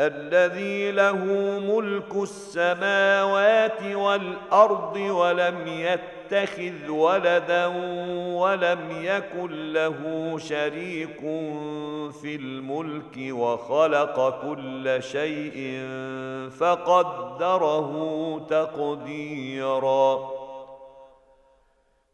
الذي له ملك السماوات والأرض ولم يتخذ ولدا ولم يكن له شريك في الملك وخلق كل شيء فقدره تقديرا.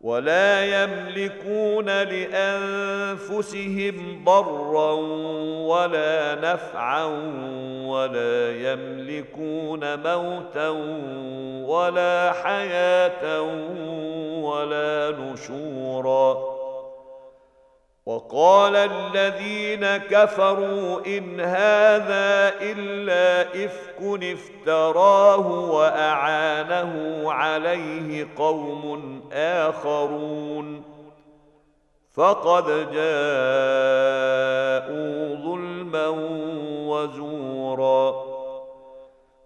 ولا يملكون لأنفسهم ضرا ولا نفعا ولا يملكون موتا ولا حياة ولا نشورا وقال الذين كفروا إن هذا إلا إفك افتراه وأعانه عليه قوم آخرون فقد جاءوا ظلما وزورا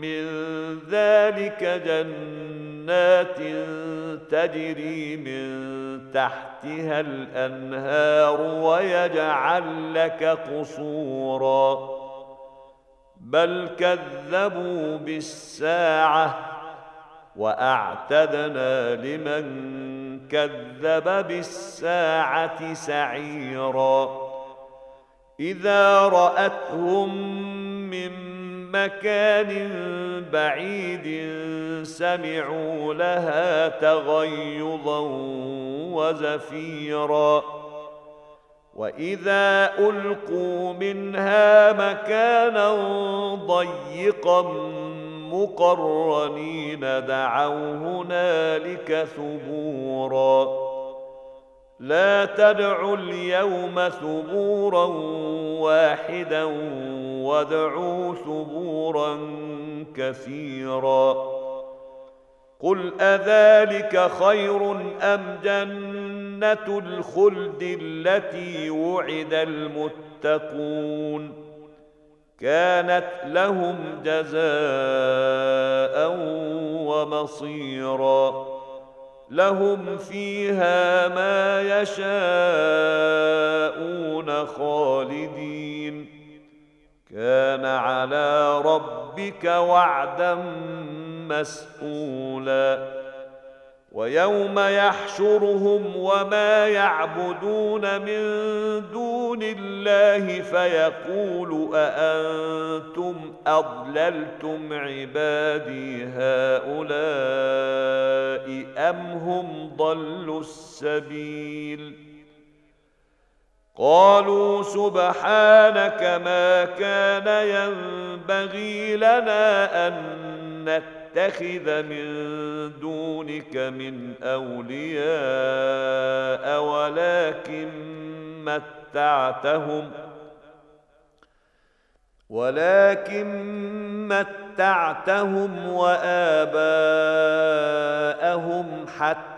من ذلك جنات تجري من تحتها الأنهار ويجعل لك قصورا. بل كذبوا بالساعة وأعتدنا لمن كذب بالساعة سعيرا. إذا رأتهم من مكان بعيد سمعوا لها تغيظا وزفيرا. وإذا ألقوا منها مكانا ضيقا مقرنين دعوا هنالك ثبورا. لا تدعوا اليوم ثبورا واحدا وادعوا ثبورا كثيرا. قل اذلك خير ام جنه الخلد التي وعد المتقون؟ كانت لهم جزاء ومصيرا. لهم فيها ما يشاءون خالدين. كان على ربك وعدا مسئولا ويوم يحشرهم وما يعبدون من دون الله فيقول أأنتم أضللتم عبادي هؤلاء أم هم ضلوا السبيل ۖ؟ قالوا سبحانك ما كان ينبغي لنا أن نتخذ من دونك من أولياء ولكن متعتهم ولكن متعتهم وآباءهم حتى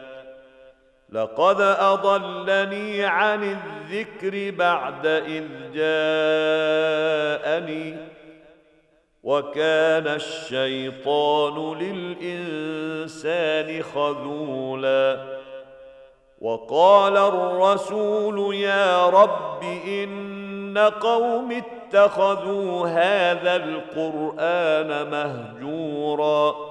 لقد أضلني عن الذكر بعد إذ جاءني وكان الشيطان للإنسان خذولا وقال الرسول يا رب إن قوم اتخذوا هذا القرآن مهجورا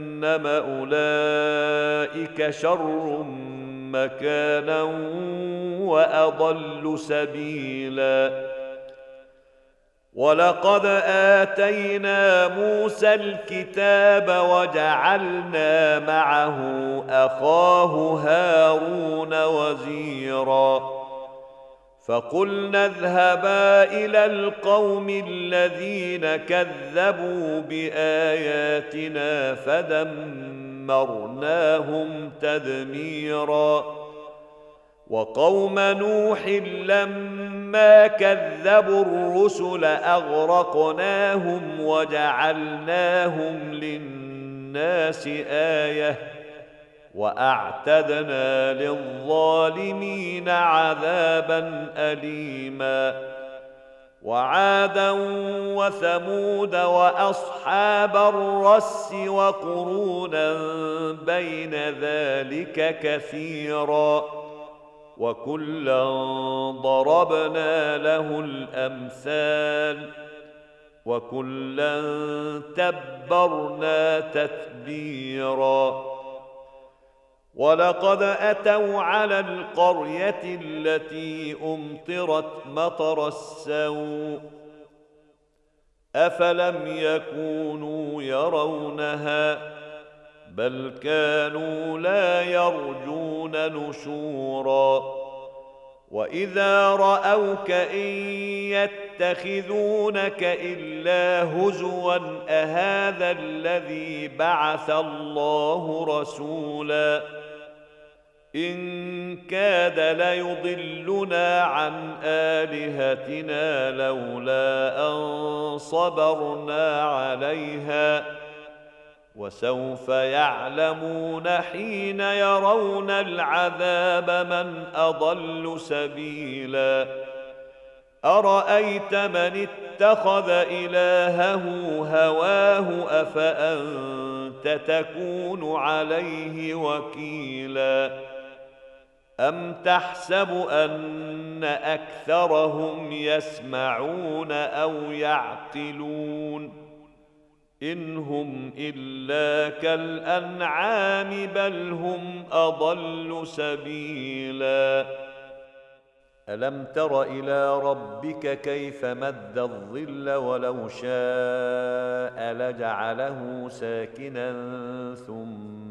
أولئك شر مكانا وأضل سبيلا. ولقد آتينا موسى الكتاب وجعلنا معه أخاه هارون وزيرا. فقلنا اذهبا إلى القوم الذين كذبوا باياتنا فدمرناهم تدميرا وقوم نوح لما كذبوا الرسل اغرقناهم وجعلناهم للناس إيه وأعتدنا للظالمين عذابا اليما. وعادا وثمود وأصحاب الرس وقرونا بين ذلك كثيرا. وكلا ضربنا له الأمثال. وكلا تبرنا تتبيرا. ولقد أتوا على القرية التي أمطرت مطر السوء أفلم يكونوا يرونها بل كانوا لا يرجون نشورا وإذا رأوك إن يتخذونك إلا هزوا أهذا الذي بعث الله رسولا إن كاد ليضلنا عن آلهتنا لولا أن صبرنا عليها وسوف يعلمون حين يرون العذاب من أضل سبيلا. أرأيت من اتخذ إلهه هواه أفأنت تكون عليه وكيلا؟ أم تحسب أن أكثرهم يسمعون أو يعقلون إن هم إلا كالأنعام بل هم أضل سبيلاً الم تر إلى ربك كيف مد الظل ولو شاء لجعله ساكنا ثم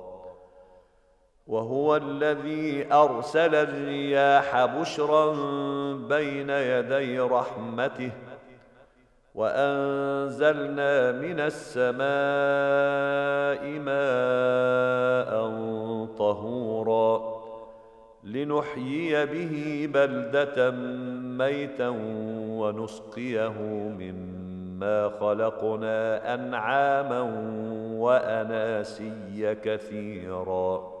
وهو الذي أرسل الرياح بشرا بين يدي رحمته وأنزلنا من السماء ماء طهورا لنحيي به بلدة ميتا ونسقيه مما ما خلقنا أنعاما وأناسيا كثيرا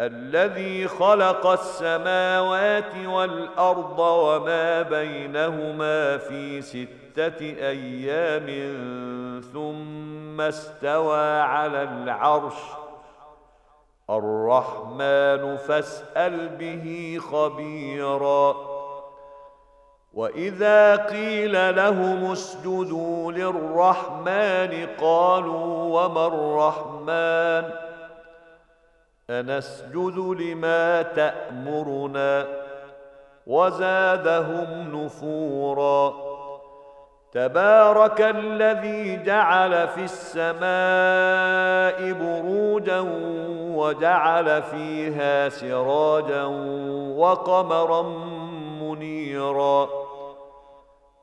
الذي خلق السماوات والأرض وما بينهما في ستة أيام ثم استوى على العرش. الرحمن فاسأل به خبيرا. وإذا قيل لهم اسجدوا للرحمن قالوا وما الرحمن؟ أنسجد لما تأمرنا وزادهم نفورا. تبارك الذي جعل في السماء بروجا وجعل فيها سراجا وقمرا منيرا.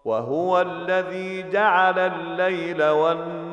وهو الذي جعل الليل والنهار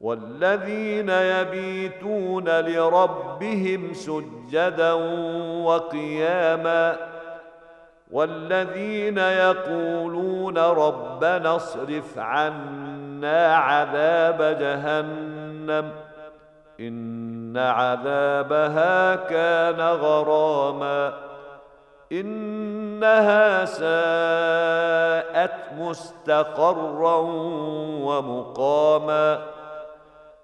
والذين يبيتون لربهم سجدا وقياما والذين يقولون ربنا اصرف عنا عذاب جهنم إن عذابها كان غراما إنها ساءت مستقرا ومقاما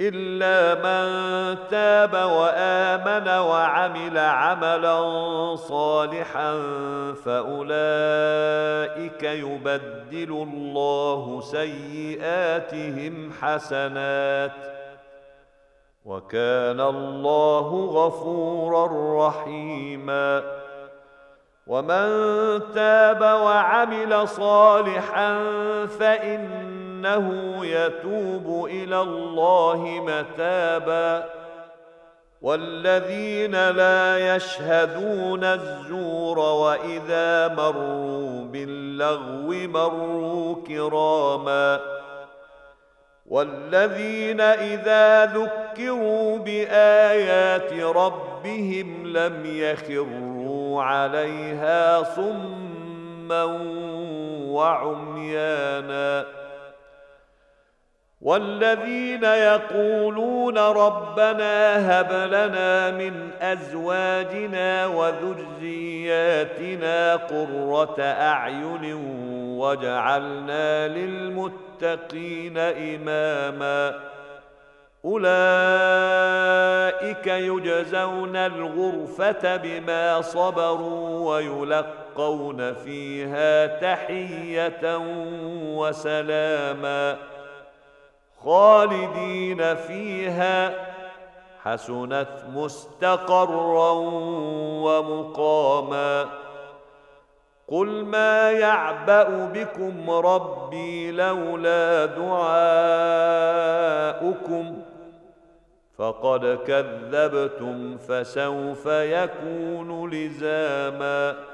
إلا من تاب وآمن وعمل عملا صالحا فأولئك يبدل الله سيئاتهم حسنات وكان الله غفورا رحيما ومن تاب وعمل صالحا فإن إنه يتوب إلى الله متابا. والذين لا يشهدون الزور وإذا مروا باللغو مروا كراما. والذين إذا ذكروا بآيات ربهم لم يخروا عليها صما وعميانا. والذين يقولون ربنا هب لنا من أزواجنا وذرياتنا قرة أعين واجعلنا للمتقين إماما. أولئك يجزون الغرفة بما صبروا ويلقون فيها تحية وسلاما. خالدين فيها حسنت مستقرا ومقاما. قل ما يعبأ بكم ربي لولا دعاؤكم فقد كذبتم فسوف يكون لزاما.